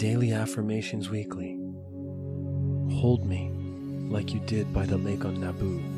daily affirmations weekly. Hold me like you did by the lake on Naboo